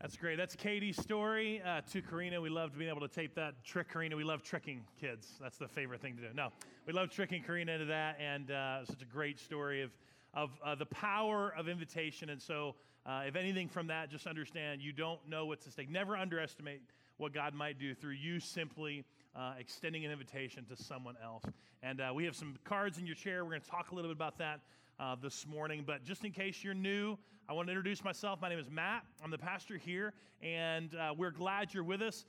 That's great. That's Katie's story uh, to Karina. We loved being able to tape that. Trick Karina. We love tricking kids. That's the favorite thing to do. No, we love tricking Karina into that, and uh, such a great story of of uh, the power of invitation. And so, uh, if anything from that, just understand you don't know what's at stake. Never underestimate what God might do through you simply uh, extending an invitation to someone else. And uh, we have some cards in your chair. We're going to talk a little bit about that uh, this morning. But just in case you're new, I want to introduce myself. My name is Matt. I'm the pastor here, and uh, we're glad you're with us.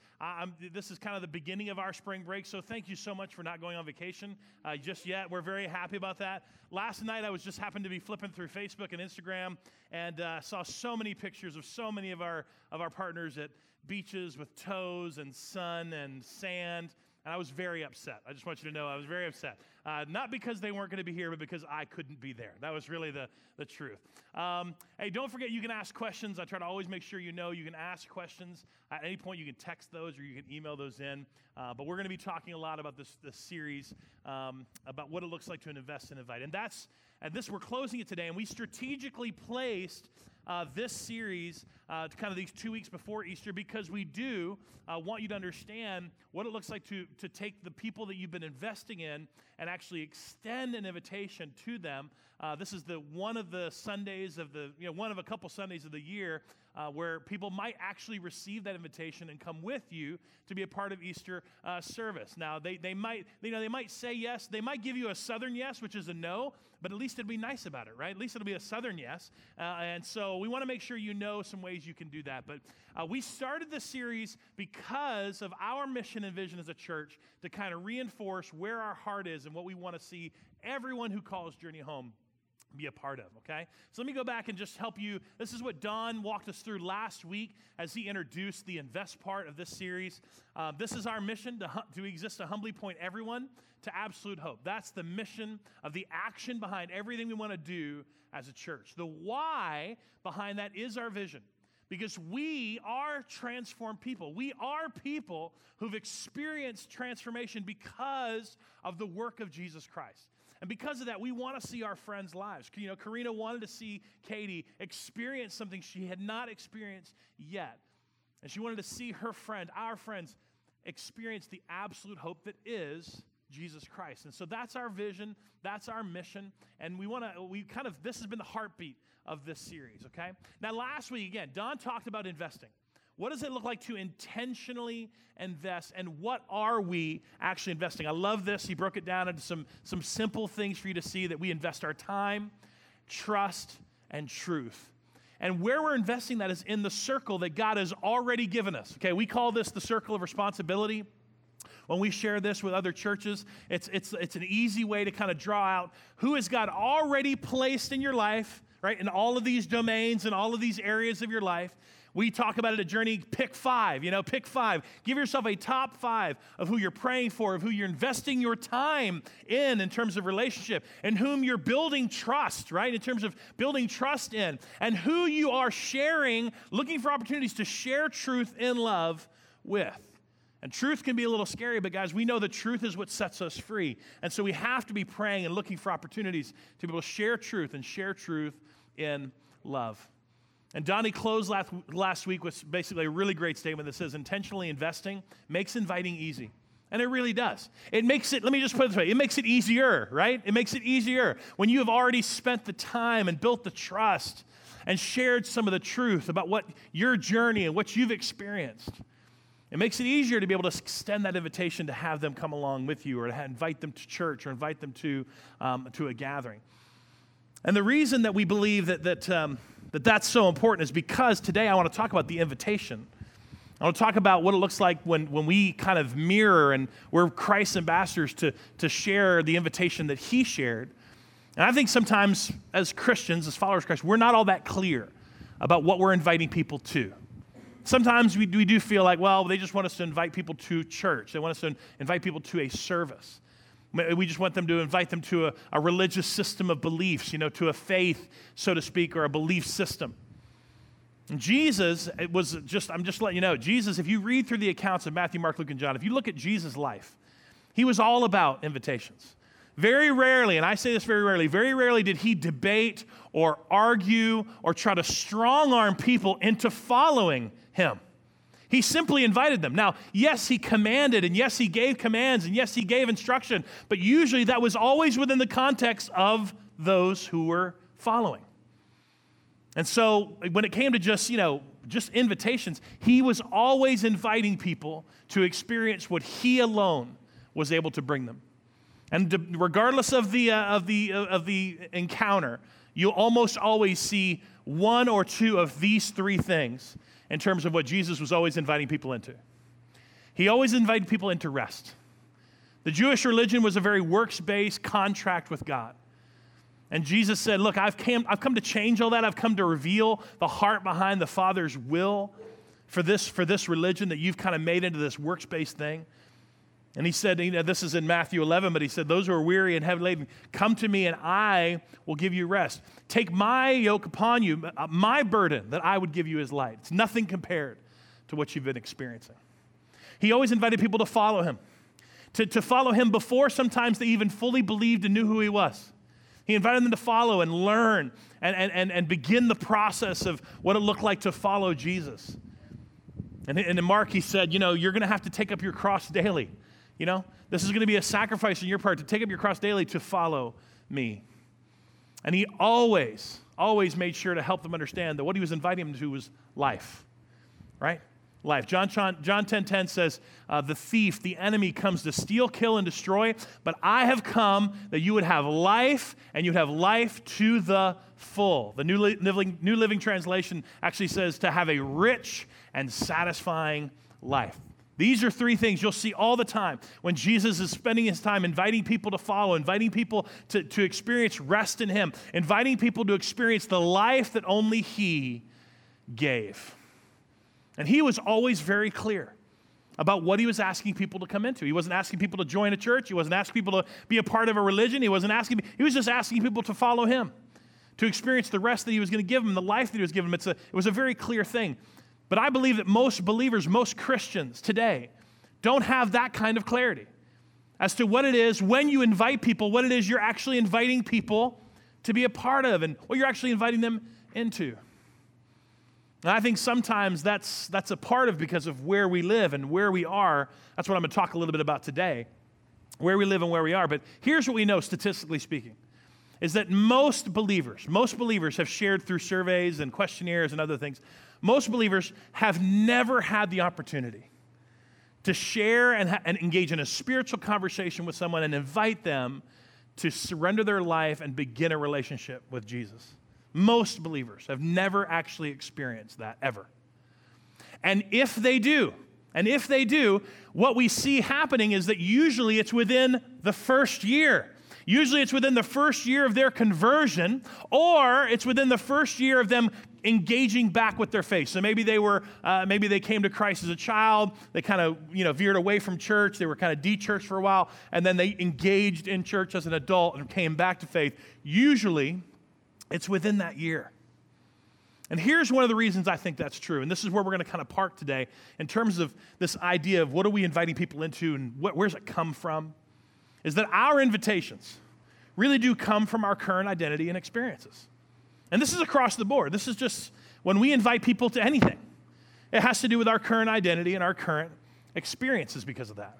this is kind of the beginning of our spring break, so thank you so much for not going on vacation uh, just yet. We're very happy about that. Last night, I was just happened to be flipping through Facebook and Instagram, and uh, saw so many pictures of so many of our of our partners at beaches with toes and sun and sand and I was very upset. I just want you to know I was very upset. Uh, not because they weren't going to be here, but because I couldn't be there. That was really the, the truth. Um, hey, don't forget you can ask questions. I try to always make sure you know you can ask questions. At any point, you can text those or you can email those in. Uh, but we're going to be talking a lot about this, this series, um, about what it looks like to invest and invite. And that's, and this, we're closing it today, and we strategically placed uh, this series, uh, kind of these two weeks before Easter, because we do uh, want you to understand what it looks like to, to take the people that you've been investing in and actually extend an invitation to them. Uh, this is the one of the Sundays of the, you know, one of a couple Sundays of the year uh, where people might actually receive that invitation and come with you to be a part of Easter uh, service. Now, they, they might, you know, they might say yes. They might give you a southern yes, which is a no, but at least it'll be nice about it, right? At least it'll be a southern yes. Uh, and so we want to make sure you know some ways you can do that. But uh, we started this series because of our mission and vision as a church to kind of reinforce where our heart is and what we want to see everyone who calls Journey Home be a part of, okay? So let me go back and just help you. This is what Don walked us through last week as he introduced the invest part of this series. Uh, this is our mission to, to exist to humbly point everyone to absolute hope. That's the mission of the action behind everything we want to do as a church. The why behind that is our vision because we are transformed people. We are people who've experienced transformation because of the work of Jesus Christ. And because of that, we want to see our friends' lives. You know, Karina wanted to see Katie experience something she had not experienced yet. And she wanted to see her friend, our friends, experience the absolute hope that is Jesus Christ. And so that's our vision, that's our mission, and we want to we kind of this has been the heartbeat of this series, okay? Now last week again, Don talked about investing. What does it look like to intentionally invest? And what are we actually investing? I love this. He broke it down into some, some simple things for you to see that we invest our time, trust, and truth. And where we're investing that is in the circle that God has already given us. Okay, we call this the circle of responsibility. When we share this with other churches, it's, it's, it's an easy way to kind of draw out who has God already placed in your life, right? In all of these domains and all of these areas of your life. We talk about it at Journey, pick five, you know, pick five. Give yourself a top five of who you're praying for, of who you're investing your time in, in terms of relationship, and whom you're building trust, right? In terms of building trust in, and who you are sharing, looking for opportunities to share truth in love with. And truth can be a little scary, but guys, we know the truth is what sets us free. And so we have to be praying and looking for opportunities to be able to share truth and share truth in love. And Donnie closed last, last week with basically a really great statement that says intentionally investing makes inviting easy. And it really does. It makes it, let me just put it this way, it makes it easier, right? It makes it easier when you have already spent the time and built the trust and shared some of the truth about what your journey and what you've experienced. It makes it easier to be able to extend that invitation to have them come along with you or to invite them to church or invite them to, um, to a gathering. And the reason that we believe that, that, um, that that's so important is because today I want to talk about the invitation. I want to talk about what it looks like when, when we kind of mirror and we're Christ's ambassadors to, to share the invitation that he shared. And I think sometimes as Christians, as followers of Christ, we're not all that clear about what we're inviting people to. Sometimes we, we do feel like, well, they just want us to invite people to church. They want us to invite people to a service. We just want them to invite them to a, a religious system of beliefs, you know, to a faith, so to speak, or a belief system. Jesus, it was just, I'm just letting you know, Jesus, if you read through the accounts of Matthew, Mark, Luke, and John, if you look at Jesus' life, he was all about invitations. Very rarely, and I say this very rarely, very rarely did he debate or argue or try to strong arm people into following him. He simply invited them. Now, yes, he commanded, and yes, he gave commands, and yes, he gave instruction, but usually that was always within the context of those who were following. And so when it came to just, you know, just invitations, he was always inviting people to experience what he alone was able to bring them. And regardless of the, uh, of, the, uh, of the encounter, you almost always see one or two of these three things in terms of what Jesus was always inviting people into. He always invited people into rest. The Jewish religion was a very works based contract with God. And Jesus said, Look, I've, came, I've come to change all that. I've come to reveal the heart behind the Father's will for this, for this religion that you've kind of made into this works based thing. And he said, you know, this is in Matthew 11, but he said, Those who are weary and heavy laden, come to me and I will give you rest. Take my yoke upon you, uh, my burden that I would give you is light. It's nothing compared to what you've been experiencing. He always invited people to follow him, to, to follow him before sometimes they even fully believed and knew who he was. He invited them to follow and learn and, and, and, and begin the process of what it looked like to follow Jesus. And, and in Mark, he said, You know, you're going to have to take up your cross daily. You know, this is going to be a sacrifice on your part to take up your cross daily to follow me. And he always, always made sure to help them understand that what he was inviting them to was life, right? life. John, John, John 10 10 says, uh, The thief, the enemy, comes to steal, kill, and destroy, but I have come that you would have life and you'd have life to the full. The New Living, New Living Translation actually says to have a rich and satisfying life. These are three things you'll see all the time when Jesus is spending his time inviting people to follow, inviting people to, to experience rest in him, inviting people to experience the life that only he gave. And he was always very clear about what he was asking people to come into. He wasn't asking people to join a church, he wasn't asking people to be a part of a religion, he wasn't asking, he was just asking people to follow him, to experience the rest that he was going to give them, the life that he was giving them. It's a, it was a very clear thing. But I believe that most believers, most Christians today, don't have that kind of clarity as to what it is when you invite people, what it is you're actually inviting people to be a part of, and what you're actually inviting them into. And I think sometimes that's, that's a part of because of where we live and where we are. That's what I'm going to talk a little bit about today where we live and where we are. But here's what we know, statistically speaking, is that most believers, most believers have shared through surveys and questionnaires and other things, most believers have never had the opportunity to share and, ha- and engage in a spiritual conversation with someone and invite them to surrender their life and begin a relationship with Jesus. Most believers have never actually experienced that ever. And if they do, and if they do, what we see happening is that usually it's within the first year. Usually it's within the first year of their conversion, or it's within the first year of them engaging back with their faith. So maybe they were, uh, maybe they came to Christ as a child. They kind of, you know, veered away from church. They were kind of de-churched for a while, and then they engaged in church as an adult and came back to faith. Usually, it's within that year. And here's one of the reasons I think that's true. And this is where we're going to kind of park today in terms of this idea of what are we inviting people into and what, where's it come from? Is that our invitations really do come from our current identity and experiences. And this is across the board. This is just when we invite people to anything, it has to do with our current identity and our current experiences because of that.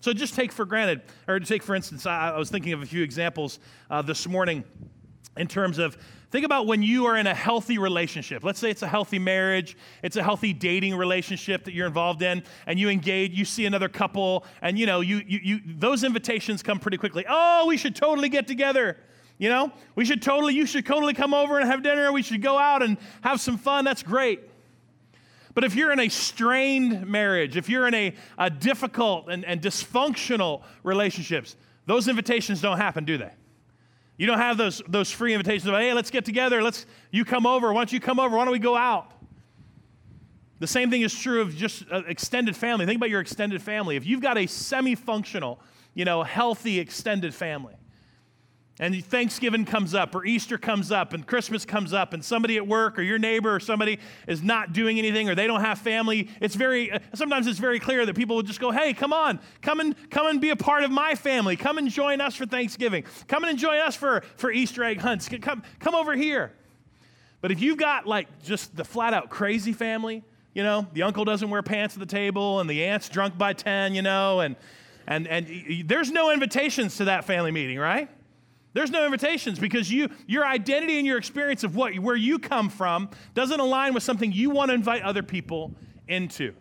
So just take for granted, or take for instance, I, I was thinking of a few examples uh, this morning in terms of think about when you are in a healthy relationship. Let's say it's a healthy marriage, it's a healthy dating relationship that you're involved in, and you engage, you see another couple, and you know, you, you, you those invitations come pretty quickly. Oh, we should totally get together. You know, we should totally, you should totally come over and have dinner. We should go out and have some fun. That's great. But if you're in a strained marriage, if you're in a, a difficult and, and dysfunctional relationships, those invitations don't happen, do they? You don't have those, those free invitations of, hey, let's get together. Let's, you come over. Why don't you come over? Why don't we go out? The same thing is true of just uh, extended family. Think about your extended family. If you've got a semi functional, you know, healthy extended family, and Thanksgiving comes up, or Easter comes up, and Christmas comes up, and somebody at work, or your neighbor, or somebody is not doing anything, or they don't have family, it's very, uh, sometimes it's very clear that people will just go, hey, come on, come and, come and be a part of my family. Come and join us for Thanksgiving. Come and join us for, for Easter egg hunts. Come, come over here. But if you've got like just the flat out crazy family, you know, the uncle doesn't wear pants at the table, and the aunt's drunk by 10, you know, and, and, and there's no invitations to that family meeting, right? There's no invitations because you, your identity and your experience of what, where you come from doesn't align with something you want to invite other people into.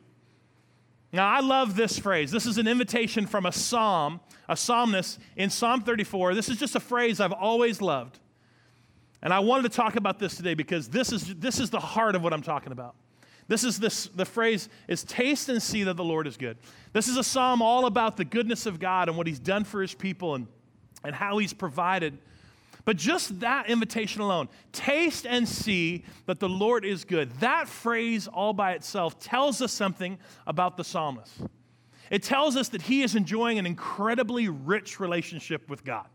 Now, I love this phrase. This is an invitation from a psalm, a psalmist in Psalm 34. This is just a phrase I've always loved. And I wanted to talk about this today because this is, this is the heart of what I'm talking about. This is this, the phrase is taste and see that the Lord is good. This is a psalm all about the goodness of God and what he's done for his people and and how he's provided. But just that invitation alone, taste and see that the Lord is good, that phrase all by itself tells us something about the psalmist. It tells us that he is enjoying an incredibly rich relationship with God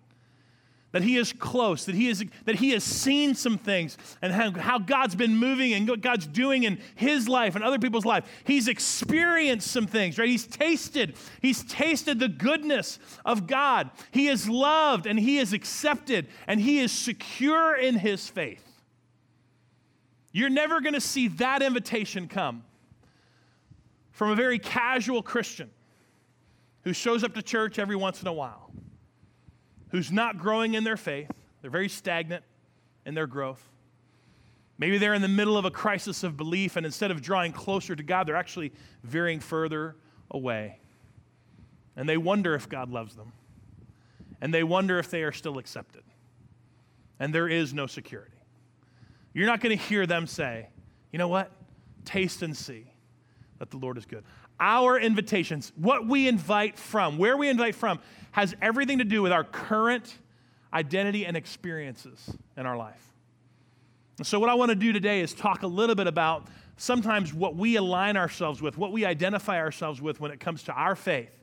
that he is close, that he, is, that he has seen some things and how, how God's been moving and what God's doing in his life and other people's life. He's experienced some things, right? He's tasted, he's tasted the goodness of God. He is loved and he is accepted and he is secure in his faith. You're never going to see that invitation come from a very casual Christian who shows up to church every once in a while who's not growing in their faith. They're very stagnant in their growth. Maybe they're in the middle of a crisis of belief, and instead of drawing closer to God, they're actually veering further away. And they wonder if God loves them. And they wonder if they are still accepted. And there is no security. You're not going to hear them say, you know what? Taste and see that the Lord is good. Our invitations, what we invite from, where we invite from, has everything to do with our current identity and experiences in our life. And so, what I want to do today is talk a little bit about sometimes what we align ourselves with, what we identify ourselves with when it comes to our faith.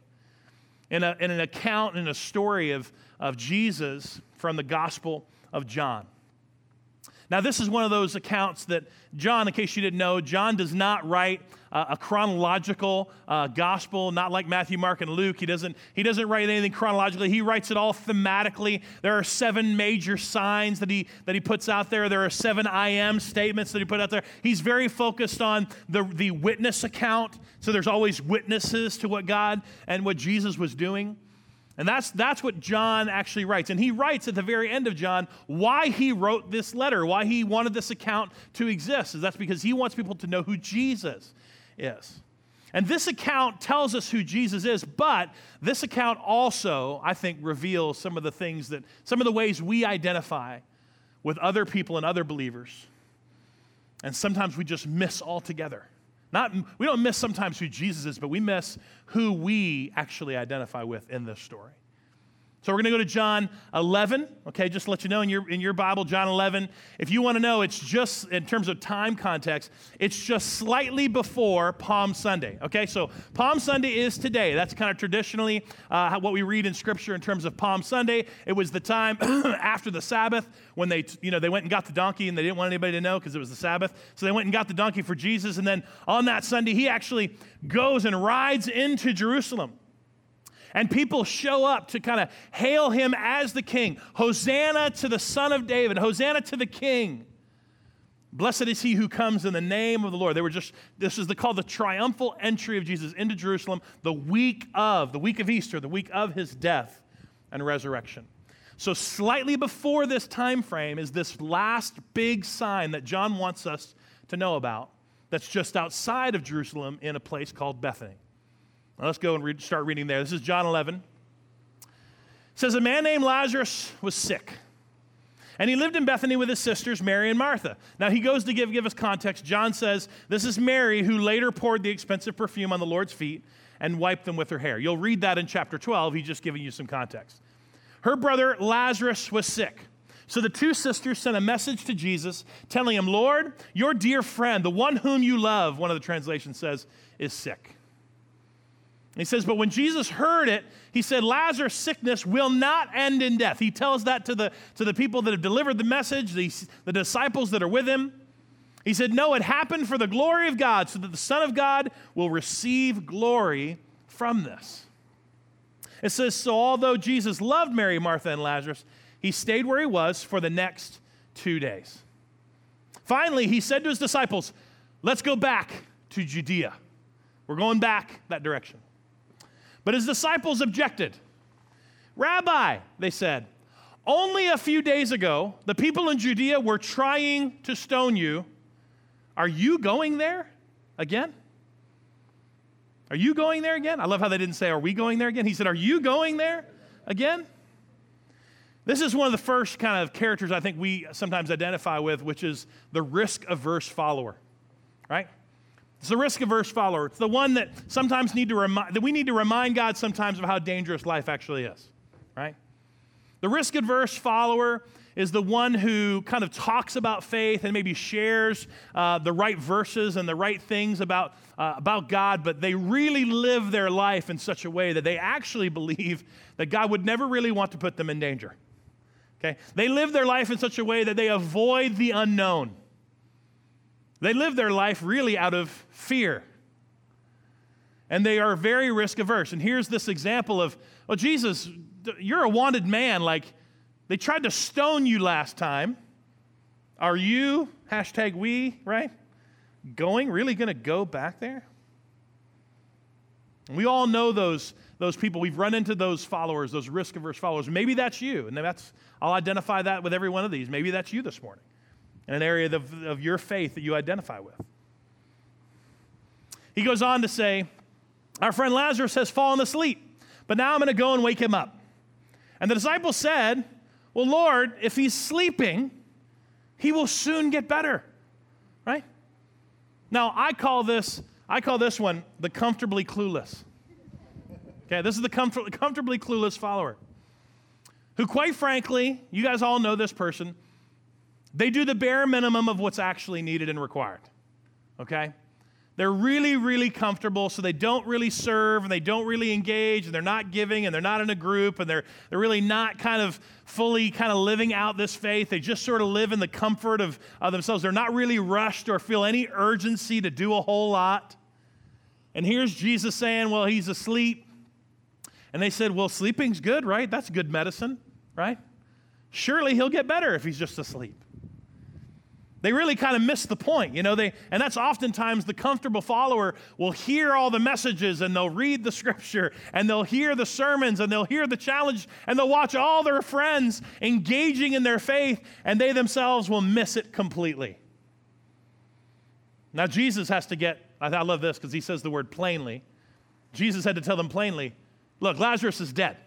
In, a, in an account, in a story of, of Jesus from the Gospel of John. Now, this is one of those accounts that John, in case you didn't know, John does not write uh, a chronological uh, gospel, not like Matthew, Mark, and Luke. He doesn't, he doesn't write anything chronologically. He writes it all thematically. There are seven major signs that he, that he puts out there. There are seven I am statements that he put out there. He's very focused on the, the witness account. So there's always witnesses to what God and what Jesus was doing. And that's, that's what John actually writes. And he writes at the very end of John why he wrote this letter, why he wanted this account to exist. Is that's because he wants people to know who Jesus is. And this account tells us who Jesus is, but this account also, I think, reveals some of the things that, some of the ways we identify with other people and other believers. And sometimes we just miss altogether. Not, we don't miss sometimes who Jesus is, but we miss who we actually identify with in this story. So we're going to go to John 11. Okay, just to let you know in your, in your Bible, John 11. If you want to know, it's just, in terms of time context, it's just slightly before Palm Sunday. Okay, so Palm Sunday is today. That's kind of traditionally uh, what we read in Scripture in terms of Palm Sunday. It was the time after the Sabbath when they, you know, they went and got the donkey and they didn't want anybody to know because it was the Sabbath. So they went and got the donkey for Jesus. And then on that Sunday, he actually goes and rides into Jerusalem. And people show up to kind of hail him as the king. Hosanna to the Son of David. Hosanna to the king. Blessed is he who comes in the name of the Lord. They were just, this is the, called the triumphal entry of Jesus into Jerusalem the week of, the week of Easter, the week of his death and resurrection. So, slightly before this time frame is this last big sign that John wants us to know about that's just outside of Jerusalem in a place called Bethany. Let's go and start reading there. This is John 11. It says, A man named Lazarus was sick. And he lived in Bethany with his sisters, Mary and Martha. Now he goes to give, give us context. John says, This is Mary who later poured the expensive perfume on the Lord's feet and wiped them with her hair. You'll read that in chapter 12. He's just giving you some context. Her brother Lazarus was sick. So the two sisters sent a message to Jesus telling him, Lord, your dear friend, the one whom you love, one of the translations says, is sick. He says, But when Jesus heard it, he said, Lazarus' sickness will not end in death. He tells that to the, to the people that have delivered the message, the, the disciples that are with him. He said, No, it happened for the glory of God, so that the Son of God will receive glory from this. It says, So although Jesus loved Mary, Martha, and Lazarus, he stayed where he was for the next two days. Finally, he said to his disciples, Let's go back to Judea. We're going back that direction. But his disciples objected. Rabbi, they said, only a few days ago, the people in Judea were trying to stone you. Are you going there again? Are you going there again? I love how they didn't say, Are we going there again? He said, Are you going there again? This is one of the first kind of characters I think we sometimes identify with, which is the risk averse follower, right? It's the risk averse follower. It's the one that sometimes need to remind that we need to remind God sometimes of how dangerous life actually is, right? The risk averse follower is the one who kind of talks about faith and maybe shares uh, the right verses and the right things about, uh, about God, but they really live their life in such a way that they actually believe that God would never really want to put them in danger. Okay? They live their life in such a way that they avoid the unknown. They live their life really out of fear. And they are very risk averse. And here's this example of, well, Jesus, you're a wanted man. Like, they tried to stone you last time. Are you, hashtag we, right? Going, really going to go back there? We all know those, those people. We've run into those followers, those risk averse followers. Maybe that's you. And that's I'll identify that with every one of these. Maybe that's you this morning in an area of, of your faith that you identify with. He goes on to say, Our friend Lazarus has fallen asleep, but now I'm going to go and wake him up. And the disciples said, Well, Lord, if he's sleeping, he will soon get better. Right? Now, I call this, I call this one the comfortably clueless. Okay, this is the comfort, comfortably clueless follower who, quite frankly, you guys all know this person, they do the bare minimum of what's actually needed and required. Okay? They're really, really comfortable, so they don't really serve and they don't really engage and they're not giving and they're not in a group and they're, they're really not kind of fully kind of living out this faith. They just sort of live in the comfort of, of themselves. They're not really rushed or feel any urgency to do a whole lot. And here's Jesus saying, Well, he's asleep. And they said, Well, sleeping's good, right? That's good medicine right? Surely he'll get better if he's just asleep. They really kind of miss the point, you know. They and that's oftentimes the comfortable follower will hear all the messages and they'll read the scripture and they'll hear the sermons and they'll hear the challenge and they'll watch all their friends engaging in their faith and they themselves will miss it completely. Now Jesus has to get I love this because he says the word plainly. Jesus had to tell them plainly, look, Lazarus is dead.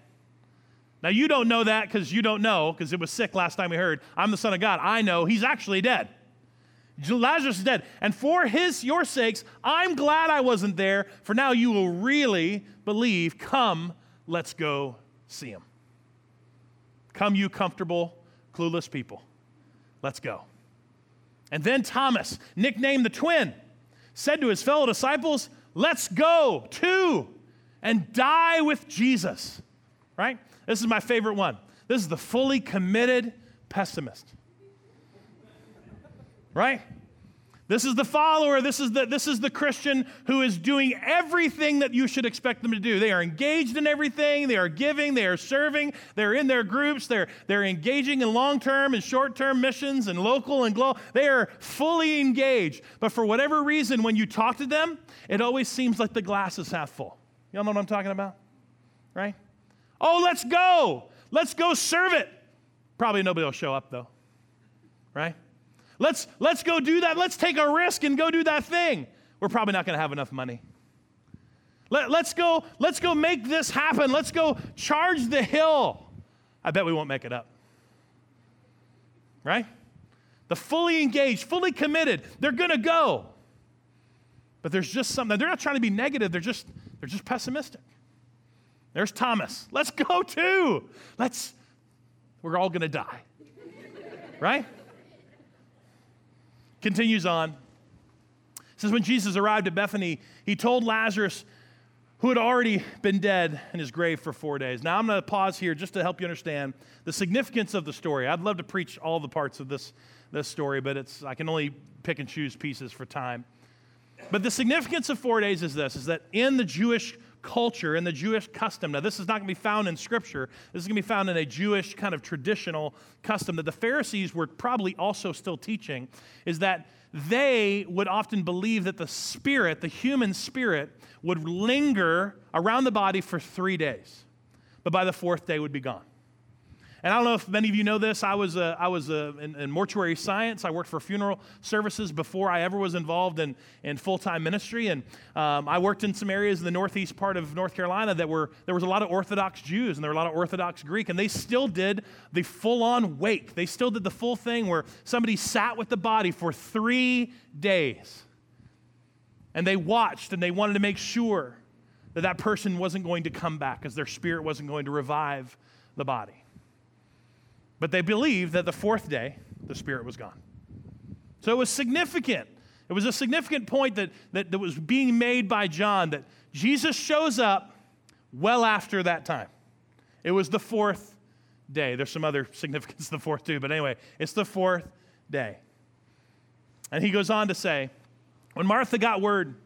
Now, you don't know that because you don't know, because it was sick last time we heard. I'm the Son of God. I know he's actually dead. Lazarus is dead. And for his your sakes, I'm glad I wasn't there, for now you will really believe. Come, let's go see him. Come, you comfortable, clueless people. Let's go. And then Thomas, nicknamed the twin, said to his fellow disciples, Let's go too and die with Jesus. Right? This is my favorite one. This is the fully committed pessimist. Right? This is the follower, this is the, this is the Christian who is doing everything that you should expect them to do. They are engaged in everything, they are giving, they are serving, they're in their groups, they're, they're engaging in long term and short term missions and local and global. They are fully engaged. But for whatever reason, when you talk to them, it always seems like the glass is half full. Y'all know what I'm talking about? Right? Oh, let's go. Let's go serve it. Probably nobody will show up though. Right? Let's let's go do that. Let's take a risk and go do that thing. We're probably not going to have enough money. Let, let's go let's go make this happen. Let's go charge the hill. I bet we won't make it up. Right? The fully engaged, fully committed, they're going to go. But there's just something. They're not trying to be negative. They're just they're just pessimistic. There's Thomas. Let's go too. Let's, we're all going to die. right? Continues on. It says, when Jesus arrived at Bethany, he told Lazarus who had already been dead in his grave for four days. Now, I'm going to pause here just to help you understand the significance of the story. I'd love to preach all the parts of this, this story, but it's, I can only pick and choose pieces for time. But the significance of four days is this, is that in the Jewish culture, and the Jewish custom, now this is not going to be found in Scripture, this is going to be found in a Jewish kind of traditional custom that the Pharisees were probably also still teaching, is that they would often believe that the spirit, the human spirit, would linger around the body for three days, but by the fourth day would be gone. And I don't know if many of you know this. I was, uh, I was uh, in, in, mortuary science. I worked for funeral services before I ever was involved in, in full time ministry. And um, I worked in some areas in the northeast part of North Carolina that were, there was a lot of Orthodox Jews and there were a lot of Orthodox Greek. And they still did the full on wake. They still did the full thing where somebody sat with the body for three days. And they watched and they wanted to make sure that that person wasn't going to come back because their spirit wasn't going to revive the body. But they believed that the fourth day, the Spirit was gone. So it was significant. It was a significant point that, that, that was being made by John that Jesus shows up well after that time. It was the fourth day. There's some other significance to the fourth, too, but anyway, it's the fourth day. And he goes on to say, when Martha got word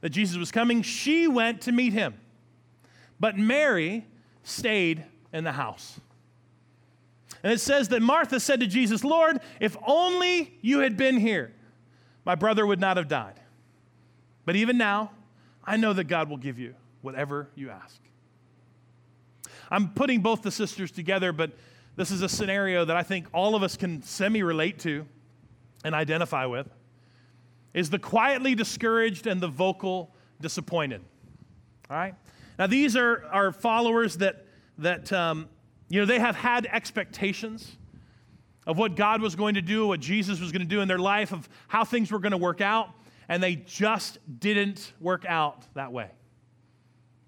that Jesus was coming, she went to meet him. But Mary stayed in the house. And it says that Martha said to Jesus, Lord, if only you had been here, my brother would not have died. But even now, I know that God will give you whatever you ask. I'm putting both the sisters together, but this is a scenario that I think all of us can semi relate to and identify with is the quietly discouraged and the vocal disappointed. All right? Now, these are, are followers that, that um, you know, they have had expectations of what God was going to do, what Jesus was going to do in their life, of how things were going to work out, and they just didn't work out that way.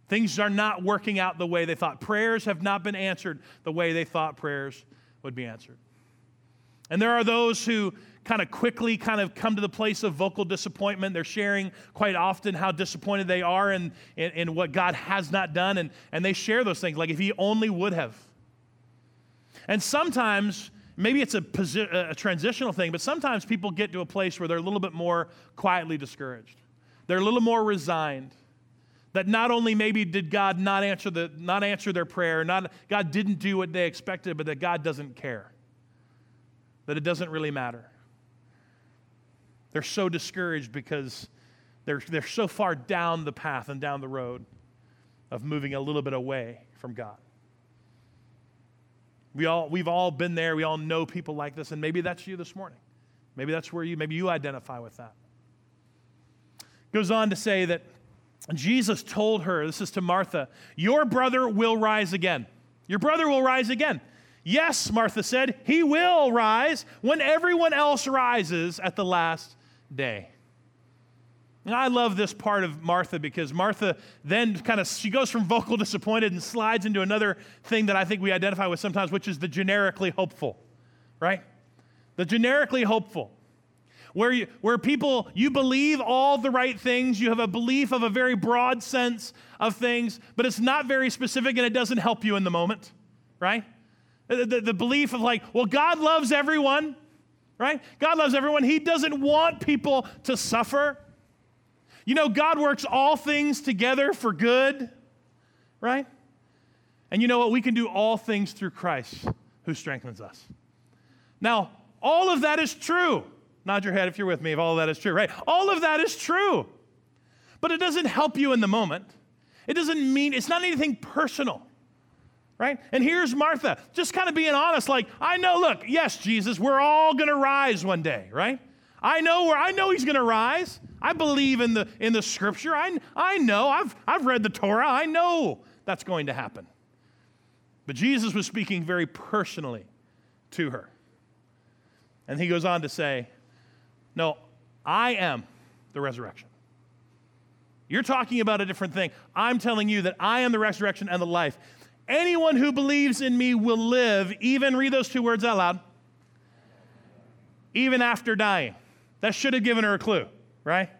Things are not working out the way they thought. Prayers have not been answered the way they thought prayers would be answered. And there are those who kind of quickly kind of come to the place of vocal disappointment. They're sharing quite often how disappointed they are in, in, in what God has not done. And, and they share those things like, if He only would have. And sometimes, maybe it's a, posi- a transitional thing, but sometimes people get to a place where they're a little bit more quietly discouraged. They're a little more resigned. That not only maybe did God not answer, the, not answer their prayer, not, God didn't do what they expected, but that God doesn't care. That it doesn't really matter. They're so discouraged because they're, they're so far down the path and down the road of moving a little bit away from God. We all, we've all been there. We all know people like this, and maybe that's you this morning. Maybe that's where you, maybe you identify with that. Goes on to say that Jesus told her, this is to Martha, your brother will rise again. Your brother will rise again. Yes, Martha said, he will rise when everyone else rises at the last day. And I love this part of Martha because Martha then kind of she goes from vocal disappointed and slides into another thing that I think we identify with sometimes, which is the generically hopeful, right? The generically hopeful. Where, you, where people, you believe all the right things, you have a belief of a very broad sense of things, but it's not very specific and it doesn't help you in the moment, right? The, the, the belief of like, well, God loves everyone, right? God loves everyone. He doesn't want people to suffer. You know, God works all things together for good, right? And you know what? We can do all things through Christ who strengthens us. Now, all of that is true. Nod your head if you're with me if all of that is true, right? All of that is true. But it doesn't help you in the moment. It doesn't mean, it's not anything personal, right? And here's Martha, just kind of being honest, like, I know, look, yes, Jesus, we're all gonna rise one day, right? I know where I know he's gonna rise. I believe in the, in the scripture. I, I know. I've, I've read the Torah. I know that's going to happen. But Jesus was speaking very personally to her. And he goes on to say, No, I am the resurrection. You're talking about a different thing. I'm telling you that I am the resurrection and the life. Anyone who believes in me will live, even, read those two words out loud, even after dying. That should have given her a clue right?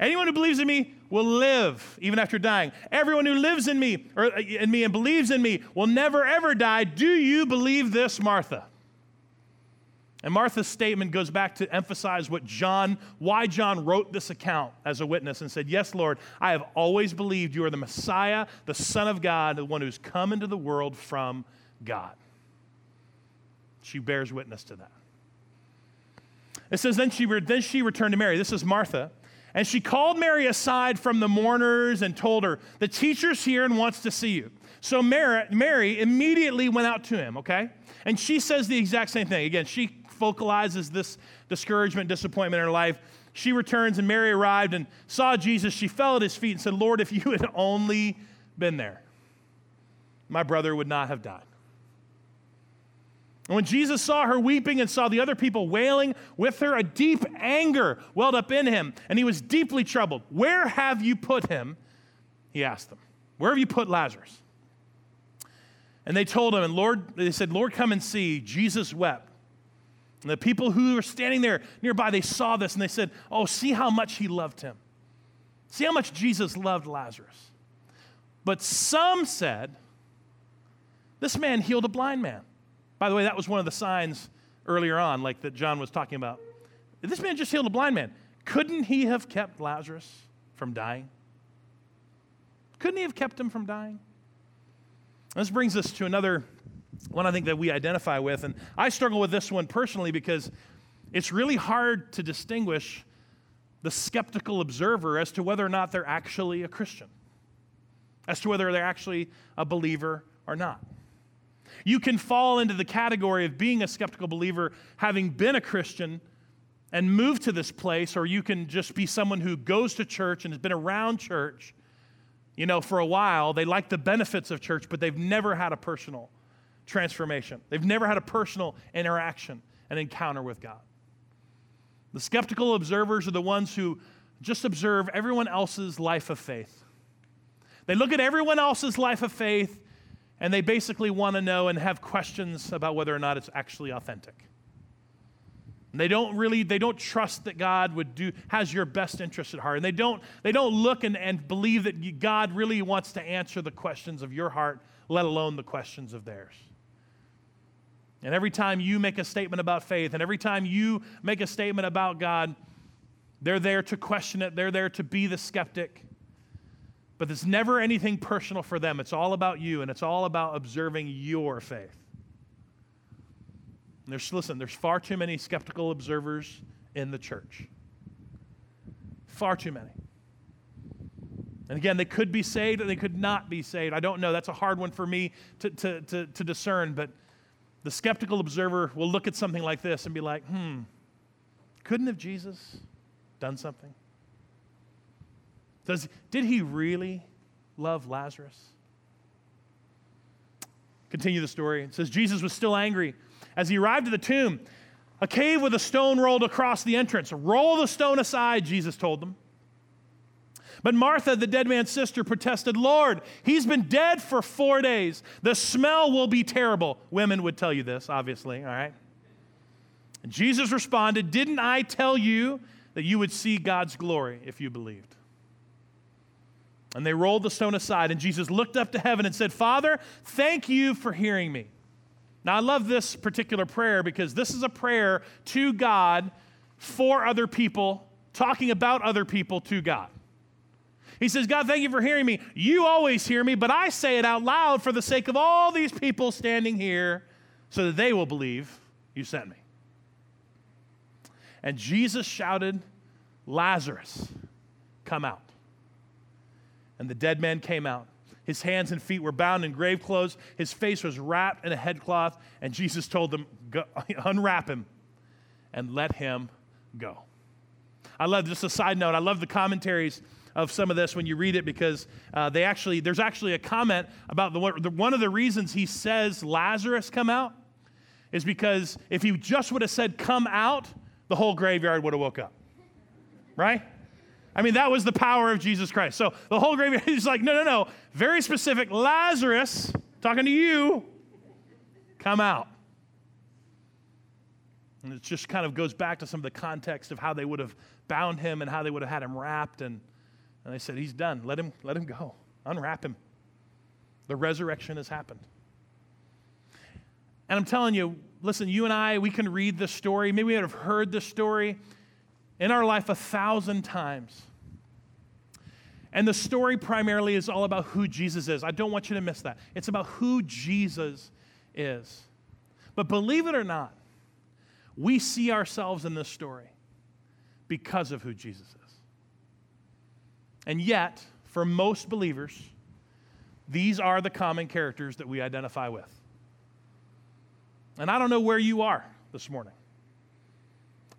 Anyone who believes in me will live even after dying. Everyone who lives in me or uh, in me and believes in me will never ever die. Do you believe this, Martha? And Martha's statement goes back to emphasize what John, why John wrote this account as a witness and said, Yes, Lord, I have always believed you are the Messiah, the Son of God, the one who's come into the world from God. She bears witness to that. It says, Then she, then she returned to Mary. This is Martha. And she called Mary aside from the mourners and told her, The teacher's here and wants to see you. So Mary, Mary immediately went out to him, okay? And she says the exact same thing. Again, she focalizes this discouragement, disappointment in her life. She returns, and Mary arrived and saw Jesus. She fell at his feet and said, Lord, if you had only been there, my brother would not have died. And when Jesus saw her weeping and saw the other people wailing with her, a deep anger welled up in him, and he was deeply troubled. Where have you put him? He asked them. Where have you put Lazarus? And they told him, and Lord, they said, Lord, come and see. Jesus wept. And the people who were standing there nearby, they saw this and they said, Oh, see how much he loved him. See how much Jesus loved Lazarus. But some said, This man healed a blind man. By the way, that was one of the signs earlier on, like that John was talking about. This man just healed a blind man. Couldn't he have kept Lazarus from dying? Couldn't he have kept him from dying? This brings us to another one I think that we identify with. And I struggle with this one personally because it's really hard to distinguish the skeptical observer as to whether or not they're actually a Christian, as to whether they're actually a believer or not. You can fall into the category of being a skeptical believer having been a Christian and moved to this place, or you can just be someone who goes to church and has been around church, you know, for a while. They like the benefits of church, but they've never had a personal transformation. They've never had a personal interaction and encounter with God. The skeptical observers are the ones who just observe everyone else's life of faith. They look at everyone else's life of faith and they basically want to know and have questions about whether or not it's actually authentic. And they don't really they don't trust that God would do has your best interest at heart. And they don't they don't look and, and believe that God really wants to answer the questions of your heart, let alone the questions of theirs. And every time you make a statement about faith, and every time you make a statement about God, they're there to question it, they're there to be the skeptic. But there's never anything personal for them. It's all about you, and it's all about observing your faith. And there's, listen, there's far too many skeptical observers in the church. Far too many. And again, they could be saved or they could not be saved. I don't know. That's a hard one for me to, to, to, to discern, but the skeptical observer will look at something like this and be like, hmm, couldn't have Jesus done something? Does, did he really love Lazarus? Continue the story. It says Jesus was still angry. As he arrived at the tomb, a cave with a stone rolled across the entrance. Roll the stone aside, Jesus told them. But Martha, the dead man's sister, protested, Lord, he's been dead for four days. The smell will be terrible. Women would tell you this, obviously, all right? And Jesus responded, Didn't I tell you that you would see God's glory if you believed? And they rolled the stone aside, and Jesus looked up to heaven and said, Father, thank you for hearing me. Now, I love this particular prayer because this is a prayer to God for other people, talking about other people to God. He says, God, thank you for hearing me. You always hear me, but I say it out loud for the sake of all these people standing here so that they will believe you sent me. And Jesus shouted, Lazarus, come out. And the dead man came out. His hands and feet were bound in grave clothes. His face was wrapped in a headcloth. And Jesus told them, Unwrap him and let him go. I love just a side note. I love the commentaries of some of this when you read it because uh, they actually there's actually a comment about the, the one of the reasons he says Lazarus come out is because if he just would have said come out, the whole graveyard would have woke up. Right? I mean, that was the power of Jesus Christ. So the whole graveyard is like, no, no, no. Very specific. Lazarus, talking to you, come out. And it just kind of goes back to some of the context of how they would have bound him and how they would have had him wrapped. And, and they said, He's done. Let him, let him go. Unwrap him. The resurrection has happened. And I'm telling you, listen, you and I, we can read this story. Maybe we have heard this story in our life a thousand times. And the story primarily is all about who Jesus is. I don't want you to miss that. It's about who Jesus is. But believe it or not, we see ourselves in this story because of who Jesus is. And yet, for most believers, these are the common characters that we identify with. And I don't know where you are this morning.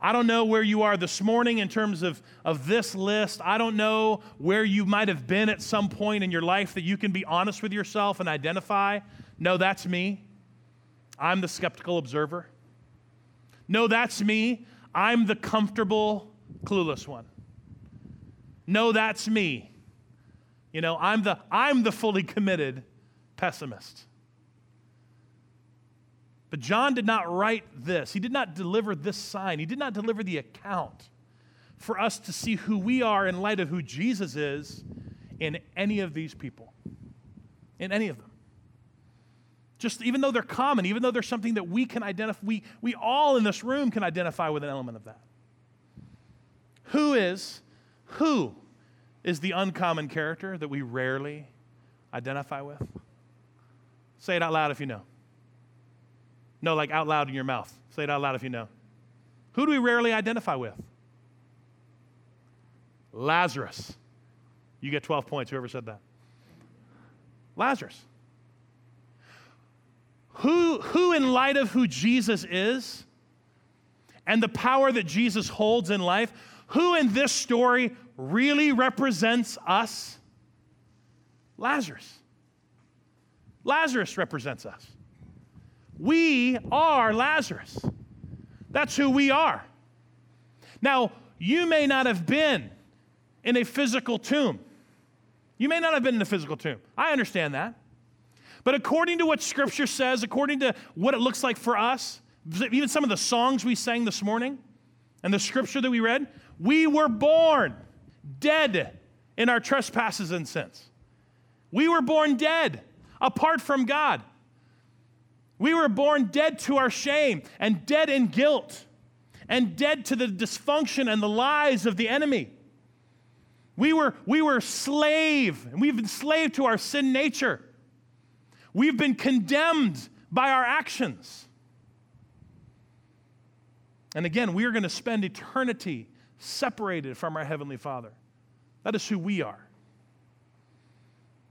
I don't know where you are this morning in terms of, of this list. I don't know where you might have been at some point in your life that you can be honest with yourself and identify. No, that's me. I'm the skeptical observer. No, that's me. I'm the comfortable, clueless one. No, that's me. You know, I'm the, I'm the fully committed pessimist. But John did not write this. He did not deliver this sign. He did not deliver the account for us to see who we are in light of who Jesus is in any of these people, in any of them. Just even though they're common, even though there's something that we can identify, we, we all in this room can identify with an element of that. Who is, who is the uncommon character that we rarely identify with? Say it out loud if you know. No, like out loud in your mouth. Say it out loud if you know. Who do we rarely identify with? Lazarus. You get 12 points, whoever said that. Lazarus. Who, who, in light of who Jesus is and the power that Jesus holds in life, who in this story really represents us? Lazarus. Lazarus represents us. We are Lazarus. That's who we are. Now, you may not have been in a physical tomb. You may not have been in a physical tomb. I understand that. But according to what Scripture says, according to what it looks like for us, even some of the songs we sang this morning and the Scripture that we read, we were born dead in our trespasses and sins. We were born dead apart from God. We were born dead to our shame and dead in guilt and dead to the dysfunction and the lies of the enemy. We were, we were slave, and we've been slave to our sin nature. We've been condemned by our actions. And again, we are going to spend eternity separated from our Heavenly Father. That is who we are.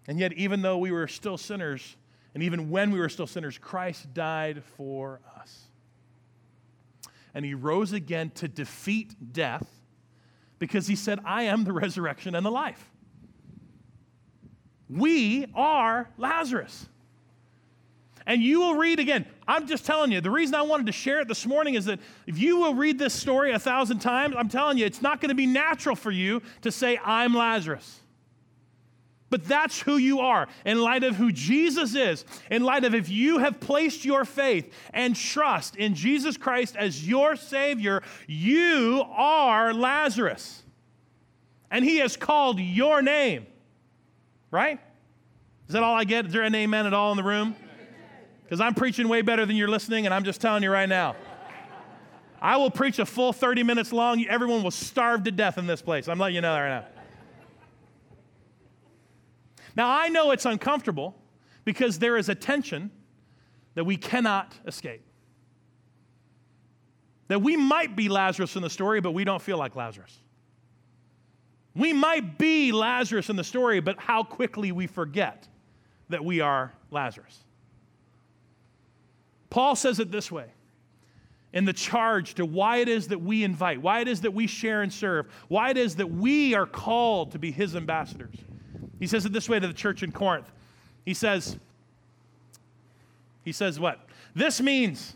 And yet, even though we were still sinners, and even when we were still sinners, Christ died for us. And he rose again to defeat death because he said, I am the resurrection and the life. We are Lazarus. And you will read again. I'm just telling you, the reason I wanted to share it this morning is that if you will read this story a thousand times, I'm telling you, it's not going to be natural for you to say, I'm Lazarus. But that's who you are in light of who Jesus is, in light of if you have placed your faith and trust in Jesus Christ as your Savior, you are Lazarus. And He has called your name. Right? Is that all I get? Is there an amen at all in the room? Because I'm preaching way better than you're listening, and I'm just telling you right now. I will preach a full 30 minutes long. Everyone will starve to death in this place. I'm letting you know that right now. Now, I know it's uncomfortable because there is a tension that we cannot escape. That we might be Lazarus in the story, but we don't feel like Lazarus. We might be Lazarus in the story, but how quickly we forget that we are Lazarus. Paul says it this way in the charge to why it is that we invite, why it is that we share and serve, why it is that we are called to be his ambassadors. He says it this way to the church in Corinth. He says, he says what? This means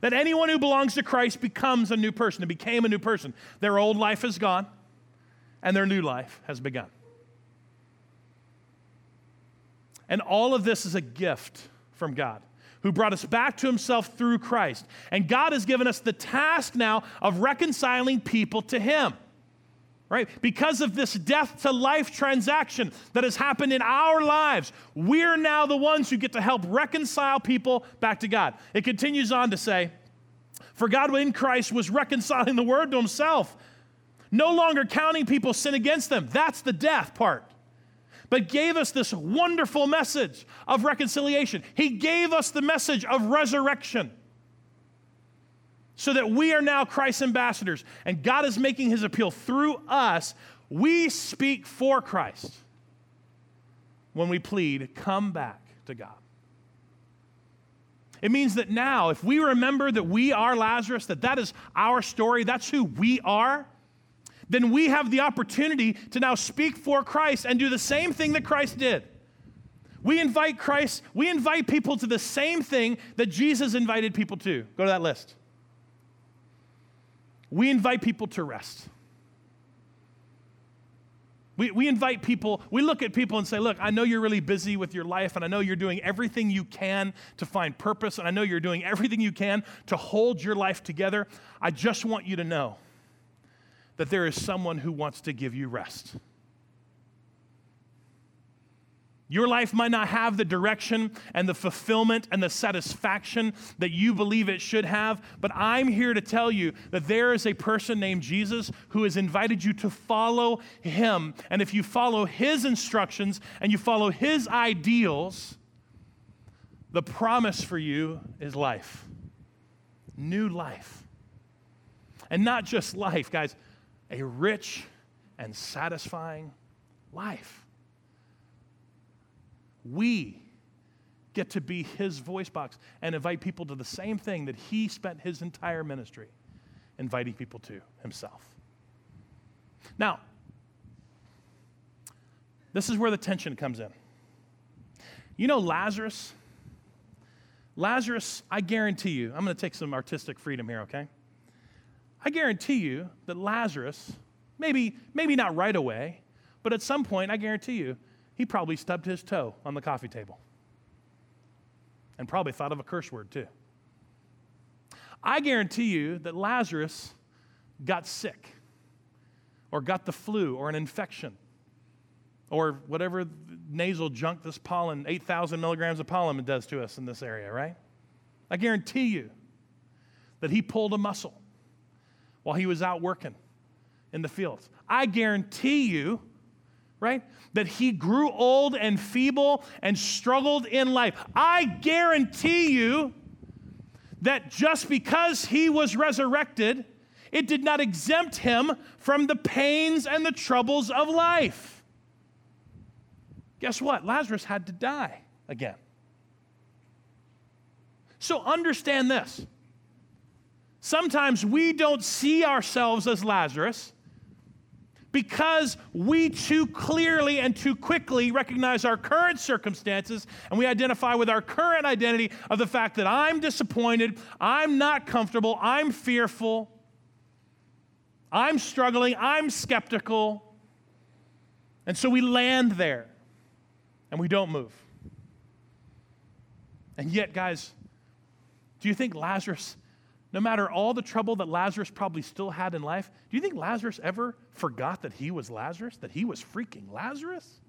that anyone who belongs to Christ becomes a new person and became a new person. Their old life is gone and their new life has begun. And all of this is a gift from God. who brought us back to himself through Christ. And God has given us the task now of reconciling people to him. Right? Because of this death to life transaction that has happened in our lives, we're now the ones who get to help reconcile people back to God. It continues on to say, For God in Christ was reconciling the word to himself, no longer counting people's sin against them. That's the death part but gave us this wonderful message of reconciliation. He gave us the message of resurrection so that we are now Christ's ambassadors and God is making his appeal through us. We speak for Christ when we plead, come back to God. It means that now, if we remember that we are Lazarus, that that is our story, that's who we are, then we have the opportunity to now speak for Christ and do the same thing that Christ did. We invite Christ, we invite people to the same thing that Jesus invited people to. Go to that list. We invite people to rest. We, we invite people, we look at people and say, Look, I know you're really busy with your life, and I know you're doing everything you can to find purpose, and I know you're doing everything you can to hold your life together. I just want you to know that there is someone who wants to give you rest. Your life might not have the direction and the fulfillment and the satisfaction that you believe it should have, but I'm here to tell you that there is a person named Jesus who has invited you to follow him. And if you follow his instructions and you follow his ideals, the promise for you is life. New life. And not just life, guys a rich and satisfying life. We get to be his voice box and invite people to the same thing that he spent his entire ministry inviting people to himself. Now, this is where the tension comes in. You know, Lazarus, Lazarus, I guarantee you, I'm going to take some artistic freedom here, okay? I guarantee you that Lazarus, maybe, maybe not right away, but at some point, I guarantee you, he probably stubbed his toe on the coffee table and probably thought of a curse word too. I guarantee you that Lazarus got sick or got the flu or an infection or whatever nasal junk this pollen, 8,000 milligrams of pollen does to us in this area, right? I guarantee you that he pulled a muscle while he was out working in the fields. I guarantee you, right, that he grew old and feeble and struggled in life. I guarantee you that just because he was resurrected, it did not exempt him from the pains and the troubles of life. Guess what? Lazarus had to die again. So understand this Sometimes we don't see ourselves as Lazarus because we too clearly and too quickly recognize our current circumstances and we identify with our current identity of the fact that I'm disappointed, I'm not comfortable, I'm fearful, I'm struggling, I'm skeptical. And so we land there and we don't move. And yet, guys, do you think Lazarus no matter all the trouble that Lazarus probably still had in life, do you think Lazarus ever forgot that he was Lazarus, that he was freaking Lazarus?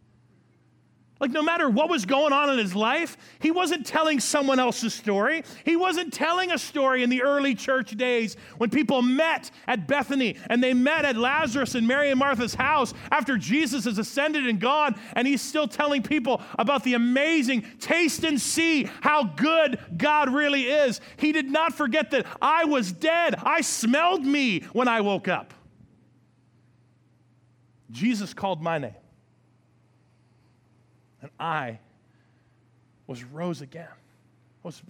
Like, no matter what was going on in his life, he wasn't telling someone else's story. He wasn't telling a story in the early church days when people met at Bethany and they met at Lazarus and Mary and Martha's house after Jesus has ascended and gone, and he's still telling people about the amazing taste and see how good God really is. He did not forget that I was dead. I smelled me when I woke up. Jesus called my name and I was rose again, was,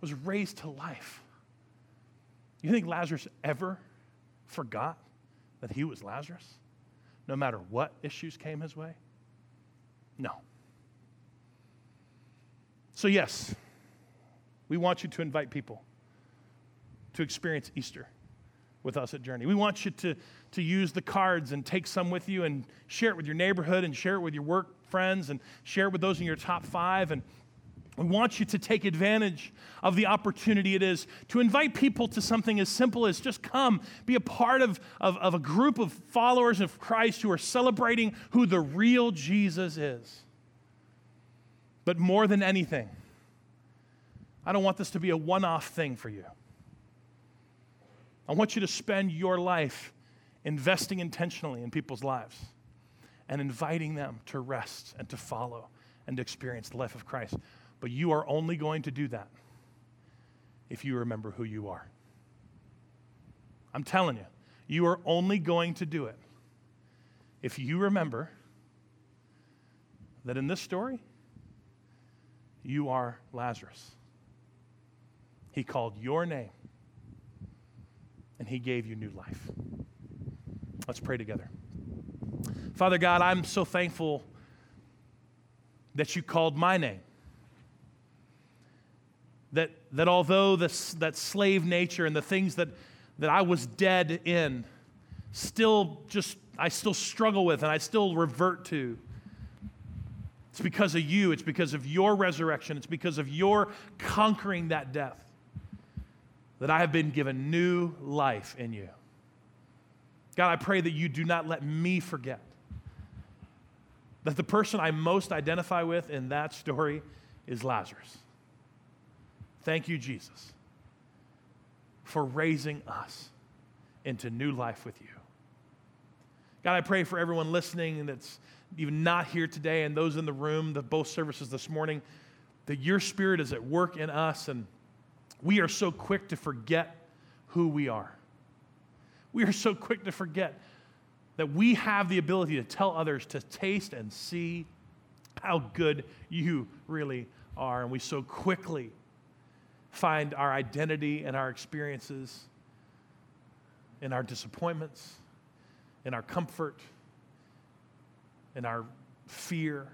was raised to life. You think Lazarus ever forgot that he was Lazarus, no matter what issues came his way? No. So, yes, we want you to invite people to experience Easter with us at Journey. We want you to, to use the cards and take some with you and share it with your neighborhood and share it with your work friends and share it with those in your top five. And We want you to take advantage of the opportunity it is to invite people to something as simple as just come, be a part of, of, of, a group of followers of Christ who are celebrating who the real Jesus is. But more than anything, I don't want this to be a one off thing for you. I want you to spend your life investing intentionally in people's lives and inviting them to rest and to follow and to experience the life of Christ. But you are only going to do that if you remember who you are. I'm telling you, you are only going to do it if you remember that in this story, you are Lazarus. He called your name and he gave you new life. Let's pray together. Father God, I'm so thankful that you called my name. That, that although this, that slave nature and the things that, that I was dead in, still just, I still struggle with and I still revert to. It's because of you. It's because of your resurrection. It's because of your conquering that death that I have been given new life in you. God, I pray that you do not let me forget that the person I most identify with in that story is Lazarus. Thank you, Jesus, for raising us into new life with you. God, I pray for everyone listening that's even not here today and those in the room, the both services this morning, that your spirit is at work in us and we are so quick to forget who we are. We are so quick to forget that we have the ability to tell others to taste and see how good you really are. And we so quickly find our identity and our experiences in our disappointments, in our comfort, in our fear,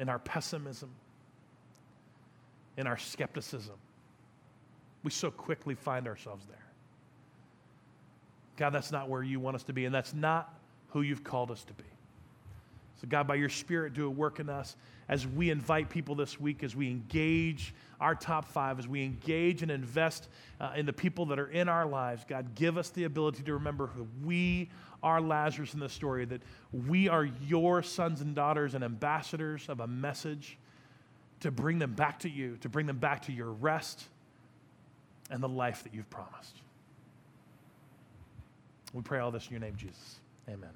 in our pessimism in our skepticism. We so quickly find ourselves there. God, that's not where you want us to be, and that's not who you've called us to be. So, God, by your Spirit, do a work in us as we invite people this week, as we engage our top five, as we engage and invest uh, in the people that are in our lives. God, give us the ability to remember who we are Lazarus in the story, that we are your sons and daughters and ambassadors of a message to bring them back to you, to bring them back to your rest and the life that you've promised. We pray all this in your name, Jesus. Amen.